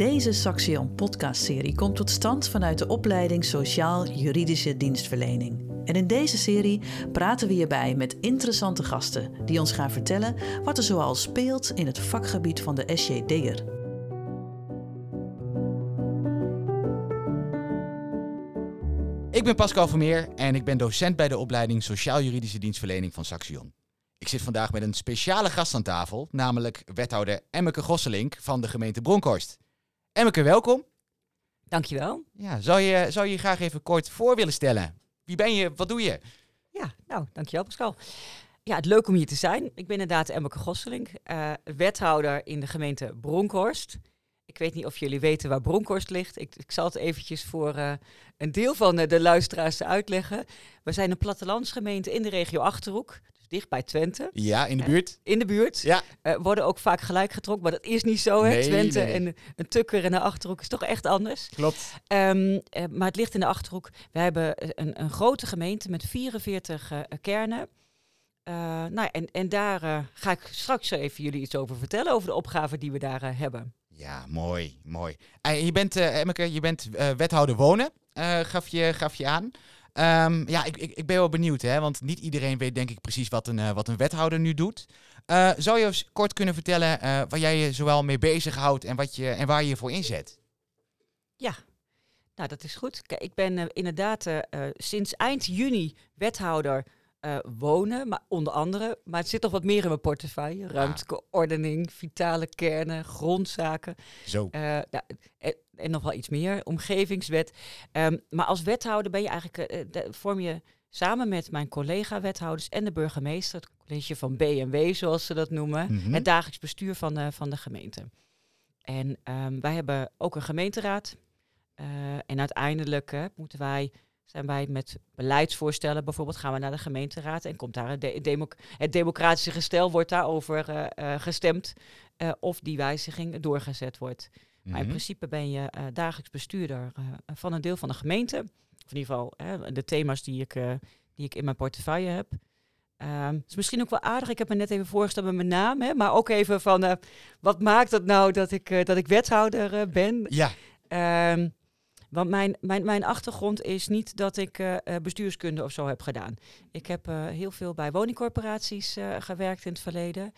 Deze Saxion podcastserie komt tot stand vanuit de opleiding Sociaal-Juridische Dienstverlening. En in deze serie praten we hierbij met interessante gasten die ons gaan vertellen wat er zoal speelt in het vakgebied van de SJD'er. Ik ben Pascal Vermeer en ik ben docent bij de opleiding Sociaal-Juridische Dienstverlening van Saxion. Ik zit vandaag met een speciale gast aan tafel, namelijk wethouder Emmeke Gosselink van de gemeente Bronkhorst. Emmeke, welkom. Dankjewel. Ja, zou je, zou je graag even kort voor willen stellen? Wie ben je? Wat doe je? Ja, nou, dankjewel Pascal. Ja, het leuk om hier te zijn. Ik ben inderdaad Emmeke Gosselink, uh, wethouder in de gemeente Bronkhorst. Ik weet niet of jullie weten waar Bronkhorst ligt. Ik, ik zal het eventjes voor uh, een deel van uh, de luisteraars uitleggen. We zijn een plattelandsgemeente in de regio Achterhoek dicht bij Twente. Ja, in de buurt. in de buurt. Ja. Uh, worden ook vaak gelijk getrokken, maar dat is niet zo. Hè? Nee, Twente nee. en een tukker en een achterhoek is toch echt anders. Klopt. Um, uh, maar het ligt in de achterhoek. We hebben een, een grote gemeente met 44 uh, kernen. nou, en, en daar ga ik straks even jullie iets over vertellen, over de opgaven die we daar hebben. Ja, mooi, mooi. Je bent, Emmeke, je bent wethouder wonen, gaf, je, gaf je aan. Um, ja, ik, ik, ik, ben wel benieuwd, hè, want niet iedereen weet denk ik precies wat een, uh, wat een wethouder nu doet. Uh, zou je eens kort kunnen vertellen uh, waar jij je zowel mee bezighoudt en, wat je, en waar je je voor inzet? Ja, nou dat is goed. Kijk, ik ben inderdaad sinds eind juni wethouder wonen, maar onder andere. Maar het zit nog wat meer in mijn portefeuille. Ruimtelijke ordening, vitale kernen, grondzaken. Zo. nou, en nog wel iets meer, omgevingswet. Um, maar als wethouder ben je eigenlijk, uh, de, vorm je samen met mijn collega-wethouders en de burgemeester, het college van B&W zoals ze dat noemen, Mhm. het dagelijks bestuur van de, van de gemeente. En um, wij hebben ook een gemeenteraad. Uh, en uiteindelijk uh, moeten wij, zijn wij met beleidsvoorstellen, bijvoorbeeld gaan we naar de gemeenteraad en komt daar de het democratische gestel, wordt daarover uh, gestemd of die wijziging doorgezet wordt. Mhm. Maar in principe ben je uh, dagelijks bestuurder uh, van een deel van de gemeente. Of in ieder geval de thema's die ik, die ik in mijn portefeuille heb. Um, het is misschien ook wel aardig. Ik heb me net even voorgesteld met mijn naam. Hè, maar ook even van wat maakt het nou dat ik, dat ik wethouder ben? Ja. Um, want mijn, mijn, mijn achtergrond is niet dat ik bestuurskunde of zo heb gedaan. Ik heb heel veel bij woningcorporaties gewerkt in het verleden.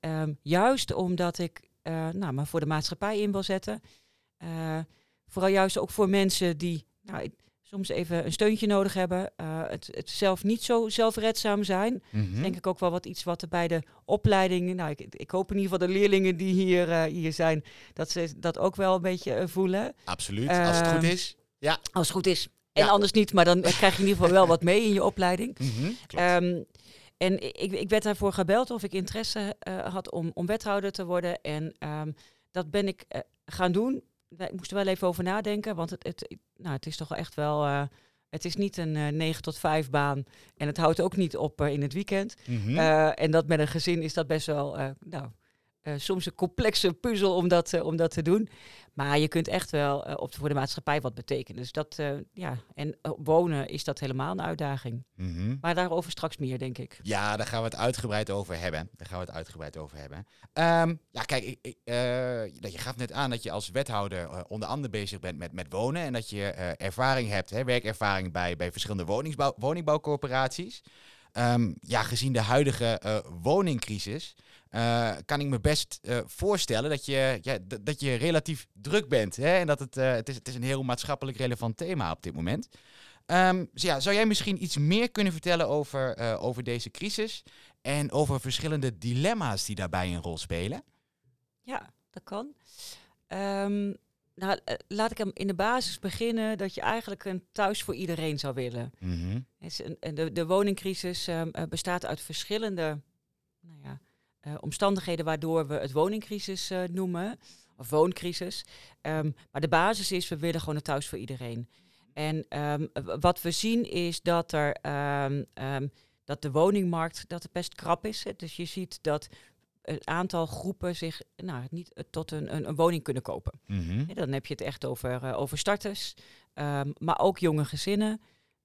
Um, juist omdat ik uh, nou, maar voor de maatschappij in wil zetten. Uh, vooral juist ook voor mensen die nou, soms even een steuntje nodig hebben. Uh, het, het, zelf niet zo zelfredzaam zijn. Mm -hmm. Denk ik ook wel wat iets wat er bij de opleidingen. Nou, ik, ik hoop in ieder geval de leerlingen die hier, hier zijn, dat ze dat ook wel een beetje voelen. Absoluut, als het goed is. Ja. Als het goed is. En ja. anders niet, maar dan krijg je in ieder geval wel wat mee in je opleiding. Mm -hmm, um, en ik, ik werd daarvoor gebeld of ik interesse uh, had om, om wethouder te worden. En um, dat ben ik uh, gaan doen. Ik moest er wel even over nadenken, want het, het, nou, het is toch echt wel... Uh, het is niet een uh, 9 tot 5 baan en het houdt ook niet op in het weekend. Mm -hmm. uh, en dat met een gezin is dat best wel, nou, soms een complexe puzzel om dat, om dat te doen. Maar je kunt echt wel op, voor de maatschappij wat betekenen. Dus dat, ja, en wonen is dat helemaal een uitdaging. Mm -hmm. Maar daarover straks meer, denk ik. Ja, daar gaan we het uitgebreid over hebben. Daar gaan we het uitgebreid over hebben. Um, ja, kijk, ik, ik, je gaf net aan dat je als wethouder onder andere bezig bent met, met wonen. En dat je ervaring hebt, hè, werkervaring bij, bij verschillende woningbouw, woningbouwcorporaties. Um, ja, gezien de huidige uh, woningcrisis uh, kan ik me best uh, voorstellen dat je, ja, dat je relatief druk bent. Hè? En dat het, het, is, het is een heel maatschappelijk relevant thema op dit moment. Um, dus ja, zou jij misschien iets meer kunnen vertellen over, over deze crisis en over verschillende dilemma's die daarbij een rol spelen? Ja, dat kan. Um, nou, laat ik hem in de basis beginnen dat je eigenlijk een thuis voor iedereen zou willen. Mm -hmm. de, de woningcrisis um, bestaat uit verschillende nou ja, uh, omstandigheden waardoor we het woningcrisis uh, noemen, of wooncrisis. Um, maar de basis is, we willen gewoon een thuis voor iedereen. En um, wat we zien is dat, er, dat de woningmarkt dat het best krap is. Hè. Dus je ziet dat een aantal groepen zich nou, niet uh, tot een, een, een, woning kunnen kopen. Mm -hmm. ja, dan heb je het echt over, uh, over starters, um, maar ook jonge gezinnen.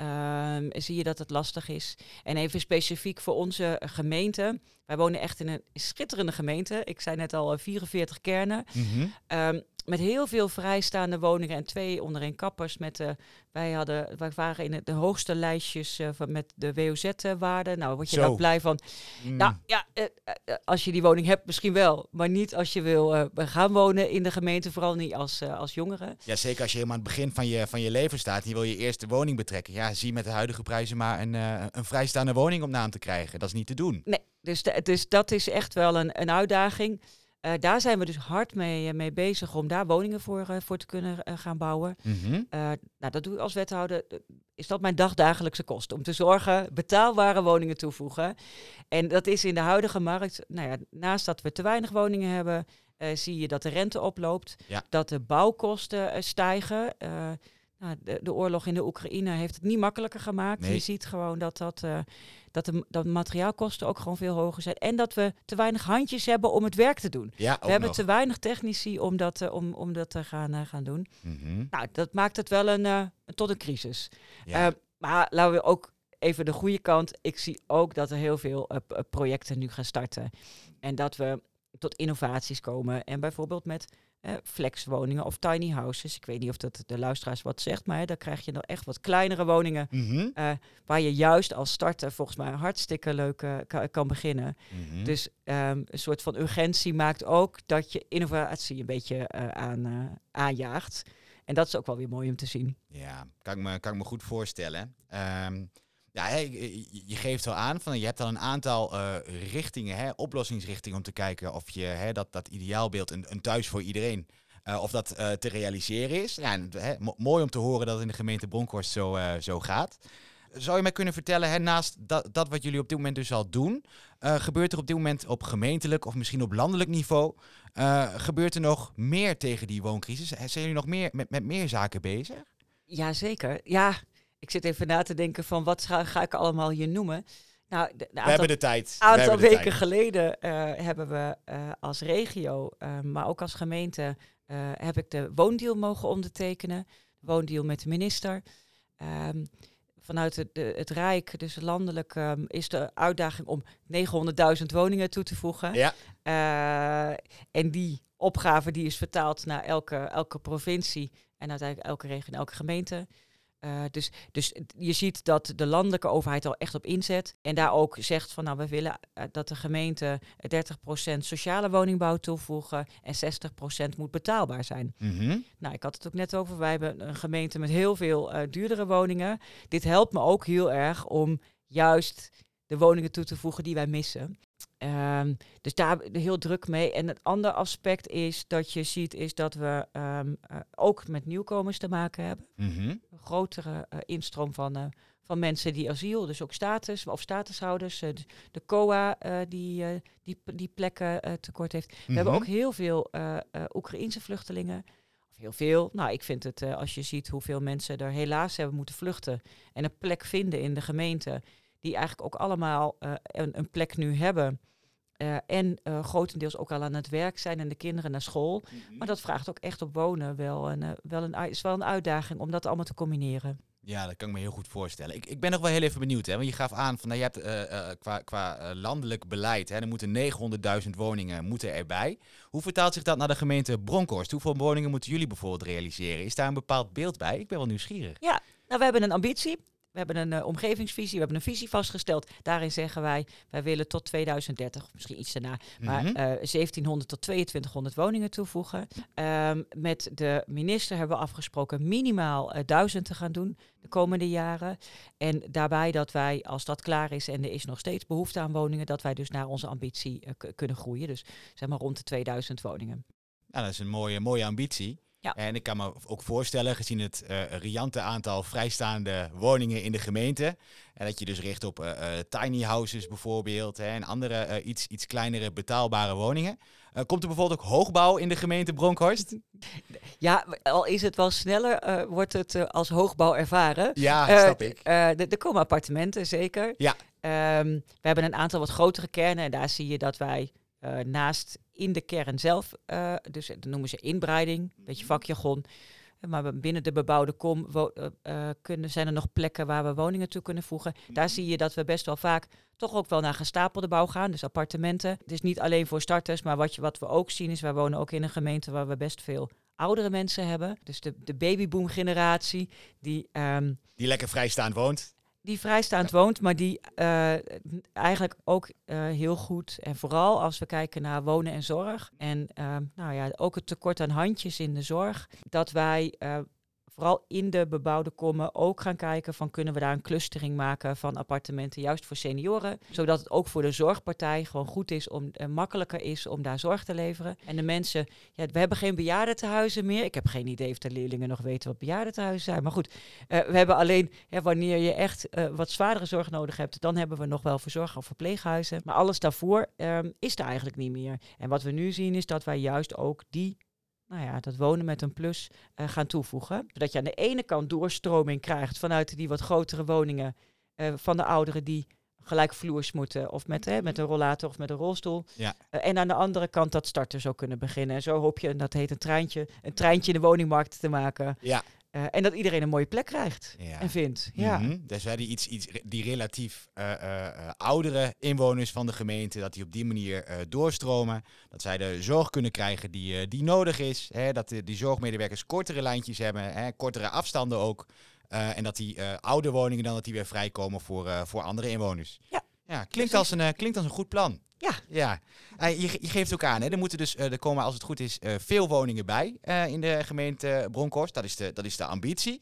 Um, zie je dat het lastig is. En even specifiek voor onze gemeente. Wij wonen echt in een schitterende gemeente. Ik zei net al 44 kernen. Mm -hmm. um, met heel veel vrijstaande woningen en twee onderin kappers. Met, uh, wij, hadden, wij waren in de hoogste lijstjes uh, van, met de WOZ-waarde. Nou, word je daar blij van. Mm. Nou ja, uh, als je die woning hebt, misschien wel. Maar niet als je wil gaan wonen in de gemeente, vooral niet als, als jongere. Ja, zeker als je helemaal aan het begin van je, van je leven staat en je wil je eerste woning betrekken. Ja, zie met de huidige prijzen maar een, een vrijstaande woning om naam te krijgen. Dat is niet te doen. Nee, dus, dus dat is echt wel een, een uitdaging. Uh, daar zijn we dus hard mee, eh, mee bezig om daar woningen voor, uh, voor te kunnen gaan bouwen. Mm nou, dat doe ik als wethouder. Is dat mijn dagdagelijkse kost? Om te zorgen betaalbare woningen toevoegen. En dat is in de huidige markt. Nou ja, naast dat we te weinig woningen hebben, zie je dat de rente oploopt. Dat de bouwkosten stijgen. Nou, de, de, oorlog in de Oekraïne heeft het niet makkelijker gemaakt. Je ziet gewoon dat, dat, uh, dat de dat materiaalkosten ook gewoon veel hoger zijn. En dat we te weinig handjes hebben om het werk te doen. Ja, we hebben te weinig technici om dat, uh, om, om dat te gaan, uh, gaan doen. Mm -hmm. Nou, dat maakt het wel een, tot een crisis. Ja. maar laten we ook even de goede kant. Ik zie ook dat er heel veel projecten nu gaan starten. En dat we tot innovaties komen. En bijvoorbeeld met eh, flexwoningen of tiny houses. Ik weet niet of dat de luisteraars wat zegt, maar dan krijg je nog echt wat kleinere woningen. Mhm. eh, waar je juist als starter volgens mij hartstikke leuk uh, kan, beginnen. Mhm. Dus um, een soort van urgentie maakt ook dat je innovatie een beetje uh, aan, aanjaagt. En dat is ook wel weer mooi om te zien. Ja, kan ik me, kan ik me goed voorstellen. Um, ja, je geeft wel aan van je hebt al een aantal uh, richtingen, hè, oplossingsrichtingen om te kijken of je hè, dat, dat ideaalbeeld, een, een thuis voor iedereen, uh, of dat te realiseren is. Ja, hè, mooi om te horen dat het in de gemeente Bronkhorst zo, zo gaat. Zou je mij kunnen vertellen, hè, naast dat, dat wat jullie op dit moment dus al doen, gebeurt er op dit moment op gemeentelijk of misschien op landelijk niveau, gebeurt er nog meer tegen die wooncrisis? Zijn jullie nog meer met, met meer zaken bezig? Jazeker. Ja, ik zit even na te denken van wat ga, ga ik allemaal hier noemen. Nou, de, we hebben de tijd. Een aantal weken geleden uh, hebben we uh, als regio, uh, maar ook als gemeente, heb ik de woondeal mogen ondertekenen. De woondeal met de minister. Um, vanuit het, de, het Rijk, dus landelijk, um, is de uitdaging om 900.000 woningen toe te voegen. Ja. en die opgave die is vertaald naar elke, elke provincie en uiteindelijk elke regio en elke gemeente. Uh, dus, dus je ziet dat de landelijke overheid al echt op inzet. En daar ook zegt van nou, we willen uh, dat de gemeente 30% sociale woningbouw toevoegen en 60% moet betaalbaar zijn. Mm -hmm. Nou, ik had het ook net over, wij hebben een gemeente met heel veel uh, duurdere woningen. Dit helpt me ook heel erg om juist de woningen toe te voegen die wij missen. Um, dus daar heel druk mee. En het andere aspect is dat je ziet is dat we um, uh, ook met nieuwkomers te maken hebben. Mm -hmm. Een grotere uh, instroom van, uh, van mensen die asiel, dus ook status of statushouders. de COA die, die, die plekken tekort heeft. Mm -hmm. We hebben mhm. ook heel veel Oekraïense vluchtelingen. Of heel veel. Nou, ik vind het als je ziet hoeveel mensen er helaas hebben moeten vluchten en een plek vinden in de gemeente die eigenlijk ook allemaal uh, een, een, plek nu hebben. Uh, en uh, grotendeels ook al aan het werk zijn en de kinderen naar school. Mhm. Maar dat vraagt ook echt op wonen wel een, wel een, is wel een uitdaging om dat allemaal te combineren. Ja, dat kan ik me heel goed voorstellen. Ik, ik ben nog wel heel even benieuwd, hè, want je gaf aan van nou, je hebt qua, qua landelijk beleid, hè, er moeten 900.000 woningen moeten erbij. Hoe vertaalt zich dat naar de gemeente Bronkhorst? Hoeveel woningen moeten jullie bijvoorbeeld realiseren? Is daar een bepaald beeld bij? Ik ben wel nieuwsgierig. Ja, nou, we hebben een ambitie. We hebben een uh, omgevingsvisie, we hebben een visie vastgesteld. Daarin zeggen wij, wij willen tot 2030, misschien iets daarna, maar uh, mhm. 1700 eh, tot 2200 woningen toevoegen. Um, met de minister hebben we afgesproken minimaal uh, duizend te gaan doen de komende jaren. En daarbij dat wij, als dat klaar is en er is nog steeds behoefte aan woningen, dat wij dus naar onze ambitie kunnen groeien. Dus zeg maar rond de 2000 woningen. Ja, dat is een mooie, mooie ambitie. Ja. En ik kan me ook voorstellen, gezien het uh, riante aantal vrijstaande woningen in de gemeente, en dat je dus richt op uh, tiny houses bijvoorbeeld hè, en andere iets, iets kleinere betaalbare woningen. komt er bijvoorbeeld ook hoogbouw in de gemeente Bronkhorst? Ja, al is het wel sneller, wordt het als hoogbouw ervaren. Ja, snap ik. er komen appartementen, zeker. Ja. Um, we hebben een aantal wat grotere kernen en daar zie je dat wij uh, naast in de kern zelf, uh, dus dat noemen ze inbreiding, een beetje mhm. vakjargon. Maar binnen de bebouwde kom uh, kunnen, zijn er nog plekken waar we woningen toe kunnen voegen. Daar mhm. zie je dat we best wel vaak toch ook wel naar gestapelde bouw gaan, dus appartementen. Het is niet alleen voor starters, maar wat, je, wat we ook zien is, wij wonen ook in een gemeente waar we best veel oudere mensen hebben. Dus de, de babyboom generatie die... ehm, Die lekker vrijstaand woont. Die vrijstaand woont, maar die eh, eigenlijk ook eh, heel goed. En vooral als we kijken naar wonen en zorg. En ehm, nou ja, ook het tekort aan handjes in de zorg. Dat wij eh, vooral in de bebouwde kommen ook gaan kijken van kunnen we daar een clustering maken van appartementen juist voor senioren. Zodat het ook voor de zorgpartij gewoon goed is om eh, makkelijker is om daar zorg te leveren. En de mensen, ja, we hebben geen bejaardentehuizen meer. Ik heb geen idee of de leerlingen nog weten wat bejaardentehuizen zijn. Maar goed, eh, we hebben alleen wanneer je echt eh, wat zwaardere zorg nodig hebt, dan hebben we nog wel verzorg- of verpleeghuizen. Maar alles daarvoor ehm, is er eigenlijk niet meer. En wat we nu zien is dat wij juist ook die, nou ja, dat wonen met een plus eh, gaan toevoegen. Zodat je aan de ene kant doorstroming krijgt vanuit die wat grotere woningen eh, van de ouderen die gelijkvloers moeten of met, hè, met een rollator of met een rolstoel. Ja. Eh, en aan de andere kant dat starters zo kunnen beginnen. En zo hoop je, en dat heet een treintje, een treintje in de woningmarkt te maken. Ja. Eh, en dat iedereen een mooie plek krijgt Ja. en vindt. Ja. Dus wij die, iets, iets, die relatief eh, eh, oudere inwoners van de gemeente, dat die op die manier doorstromen. Dat zij de zorg kunnen krijgen die, die nodig is. Hè, dat de, die zorgmedewerkers kortere lijntjes hebben, hè, kortere afstanden ook. En dat die oude woningen dan dat die weer vrijkomen voor, voor andere inwoners. Ja. ja klinkt, als een, klinkt als een goed plan. Ja. Ja, Eh, je, ge- je geeft ook aan, hè, er moeten dus, eh, er komen als het goed is eh, veel woningen bij in de gemeente Bronkhorst. Dat is de, dat is de ambitie.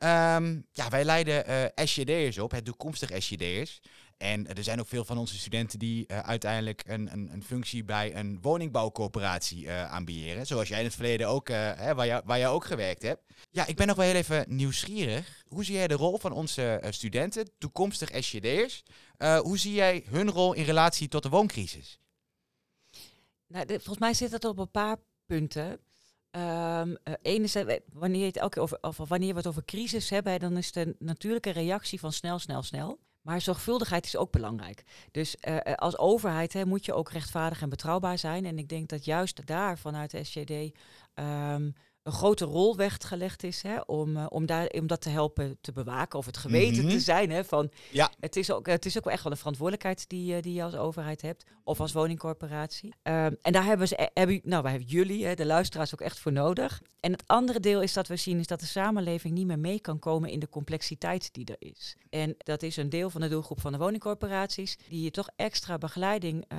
Ehm, ja, wij leiden eh SJD'ers op, het toekomstig SJD'ers. En eh, er zijn ook veel van onze studenten die eh, uiteindelijk een, een, een functie bij een woningbouwcoöperatie aanbieden. Zoals jij in het verleden ook, hè, waar, jij, waar ook gewerkt hebt. Ja, ik ben nog wel heel even nieuwsgierig. Hoe zie jij de rol van onze studenten, toekomstig SJD'ers? Hoe zie jij hun rol in relatie tot de wooncrisis? Nou, volgens mij zit dat op een paar punten. Eh, enerzijds, eh, wanneer, het elke keer over, of wanneer we het over crisis hebben, dan is de natuurlijke reactie van snel, snel, snel. Maar zorgvuldigheid is ook belangrijk. Dus eh, als overheid hè, moet je ook rechtvaardig en betrouwbaar zijn. En ik denk dat juist daar vanuit de SJD ehm, een grote rol weggelegd is hè, om, eh, om, daar, om dat te helpen te bewaken of het geweten Mhm. te zijn. Hè, van, Ja. het, is ook, het is ook wel echt wel een verantwoordelijkheid die, eh, die je als overheid hebt of als woningcorporatie. Ehm, en daar hebben, ze, eh, hebben, nou, wij hebben jullie, hè, de luisteraars, ook echt voor nodig. En het andere deel is dat we zien is dat de samenleving niet meer mee kan komen in de complexiteit die er is. En dat is een deel van de doelgroep van de woningcorporaties, die je toch extra begeleiding, eh,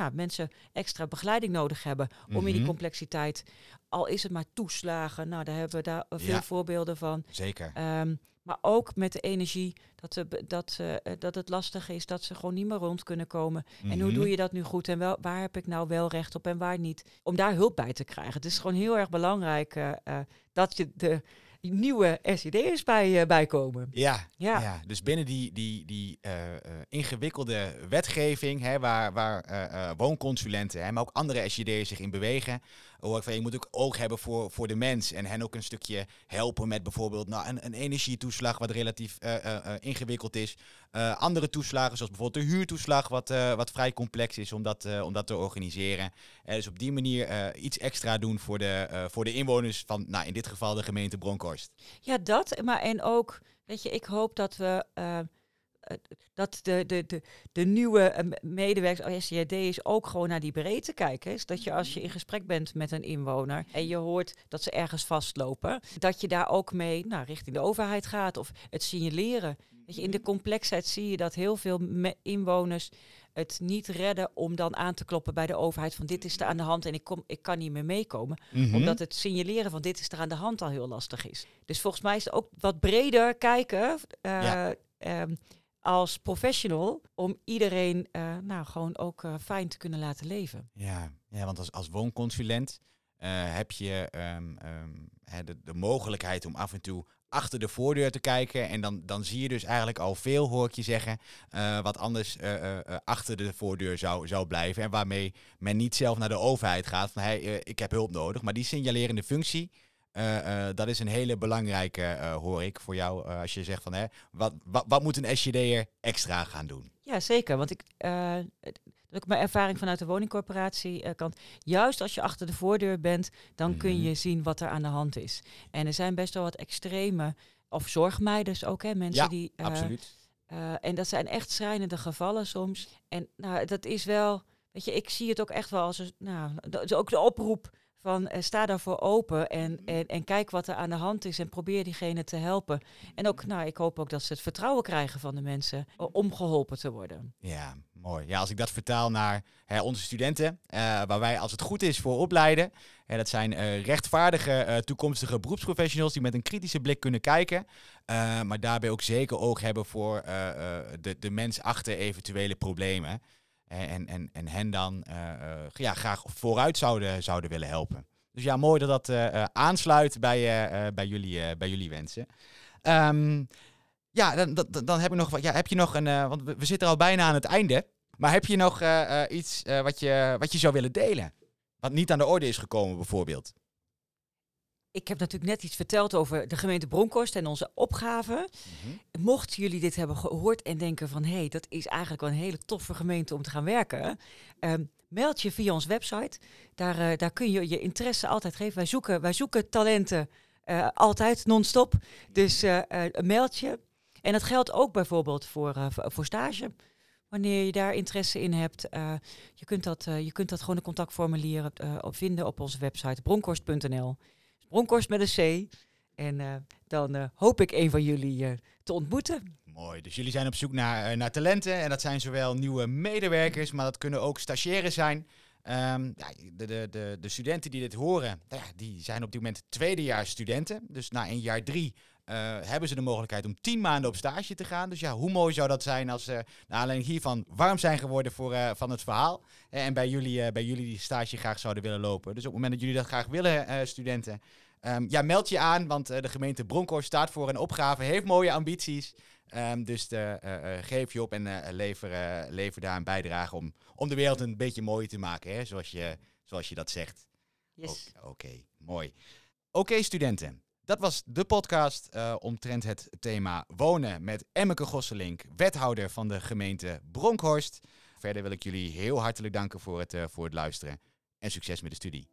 nou, mensen extra begeleiding nodig hebben om in die Mhm. complexiteit, al is het maar toeslagen, nou, daar hebben we daar veel Ja. voorbeelden van. Zeker. Ehm, maar ook met de energie dat, ze, dat, eh, dat het lastig is, dat ze gewoon niet meer rond kunnen komen. En hoe Mhm. doe je dat nu goed en wel, waar heb ik nou wel recht op en waar niet? Om daar hulp bij te krijgen. Het is gewoon heel erg belangrijk eh, eh, dat je de nieuwe SID'ers bij, eh, bijkomen. Ja, Ja. ja. dus binnen die, die, die eh, eh, ingewikkelde wetgeving, hè, waar, waar woonconsulenten, hè, maar ook andere SJD'ers zich in bewegen, hoor ik van, je moet ook oog hebben voor, voor de mens en hen ook een stukje helpen met bijvoorbeeld nou, een, een energietoeslag wat relatief ingewikkeld is. Eh, andere toeslagen, zoals bijvoorbeeld de huurtoeslag, wat, eh, wat vrij complex is om dat, eh, om dat te organiseren. Dus op die manier iets extra doen voor de, voor de inwoners van, nou, in dit geval de gemeente Bronkhorst. Ja, dat. Maar en ook, weet je, ik hoop dat we. dat de, de, de, de nieuwe eh, me- medewerkers SJD is ook gewoon naar die breedte kijken. Is dat je als je in gesprek bent met een inwoner en je hoort dat ze ergens vastlopen, dat je daar ook mee nou, richting de overheid gaat of het signaleren. Weet je, in de complexheid zie je dat heel veel inwoners het niet redden om dan aan te kloppen bij de overheid van dit is er aan de hand en ik, kom, ik kan niet meer meekomen Mhm. omdat het signaleren van dit is er aan de hand al heel lastig is. Dus volgens mij is het ook wat breder kijken eh, Ja. ehm, als professional om iedereen eh, nou gewoon ook eh, fijn te kunnen laten leven. Ja, ja want als, als woonconsulent heb je ehm, ehm, de, de mogelijkheid om af en toe achter de voordeur te kijken. En dan, dan zie je dus eigenlijk al veel, hoor ik je zeggen, eh, wat anders eh, eh, achter de voordeur zou, zou blijven. En waarmee men niet zelf naar de overheid gaat van hey, ik heb hulp nodig. Maar die signalerende functie, dat is een hele belangrijke, hoor ik, voor jou. als je zegt van hè, wat, wat, moet een SJD'er extra gaan doen? Ja, zeker. Want ik, dat is ook mijn ervaring vanuit de woningcorporatie eh, kant. Juist als je achter de voordeur bent, dan kun Mhm. je zien wat er aan de hand is. En er zijn best wel wat extreme, of zorgmeiders ook, hè, mensen Ja, die... eh, Absoluut. Eh, en dat zijn echt schrijnende gevallen soms. En nou, dat is wel, weet je, ik zie het ook echt wel als een, nou, dat is ook de oproep van uh, sta daarvoor open en, en, en kijk wat er aan de hand is en probeer diegene te helpen. En ook, nou, ik hoop ook dat ze het vertrouwen krijgen van de mensen om geholpen te worden. Ja, mooi. Ja, als ik dat vertaal naar hè, onze studenten, uh, waar wij als het goed is voor opleiden. Dat zijn uh, rechtvaardige toekomstige beroepsprofessionals die met een kritische blik kunnen kijken. maar daarbij ook zeker oog hebben voor de, de mens achter eventuele problemen. En, en, en hen dan ja, graag vooruit zouden, zouden willen helpen. Dus ja, mooi dat dat aansluit bij, bij, jullie, bij jullie wensen. Um, ja, dan, dan, dan, heb ik nog wat. Ja, heb je nog een. Uh, want we, zitten al bijna aan het einde. Maar heb je nog uh, iets wat, je, wat je zou willen delen? Wat niet aan de orde is gekomen, bijvoorbeeld? Ik heb natuurlijk net iets verteld over de gemeente Bronkhorst en onze opgave. Mm -hmm. Mochten jullie dit hebben gehoord en denken van... hé, hey, dat is eigenlijk wel een hele toffe gemeente om te gaan werken... Ehm, meld je via onze website. Daar, daar kun je je interesse altijd geven. Wij zoeken, wij zoeken talenten altijd non-stop. Dus meld je. En dat geldt ook bijvoorbeeld voor, uh, voor stage. Wanneer je daar interesse in hebt, uh, je, kunt dat, uh, je kunt dat gewoon een contactformulier vinden op onze website bronkhorst.nl. Bronkhorst met een C. En dan hoop ik een van jullie te ontmoeten. Mooi, dus jullie zijn op zoek naar, naar talenten. En dat zijn zowel nieuwe medewerkers, maar dat kunnen ook stagiaires zijn. Um, ja, de, de, de, de, studenten die dit horen, nou ja, die zijn op dit moment tweedejaars studenten. Dus na een jaar drie uh, hebben ze de mogelijkheid om tien maanden op stage te gaan. Dus ja, hoe mooi zou dat zijn als ze uh, naar hiervan warm zijn geworden voor, uh, van het verhaal. en bij jullie, bij jullie die stage graag zouden willen lopen. Dus op het moment dat jullie dat graag willen, studenten, um, ja, meld je aan. Want de gemeente Bronkhorst staat voor een opgave, heeft mooie ambities. Um, dus de, geef je op en lever, lever daar een bijdrage om, om de wereld een beetje mooier te maken. Hè, zoals, je, zoals je dat zegt. Yes. Oké, okay, mooi. Oké, okay, studenten. Dat was de podcast omtrent het thema wonen met Emmeke Gosselink, wethouder van de gemeente Bronkhorst. Verder wil ik jullie heel hartelijk danken voor het, voor het luisteren en succes met de studie.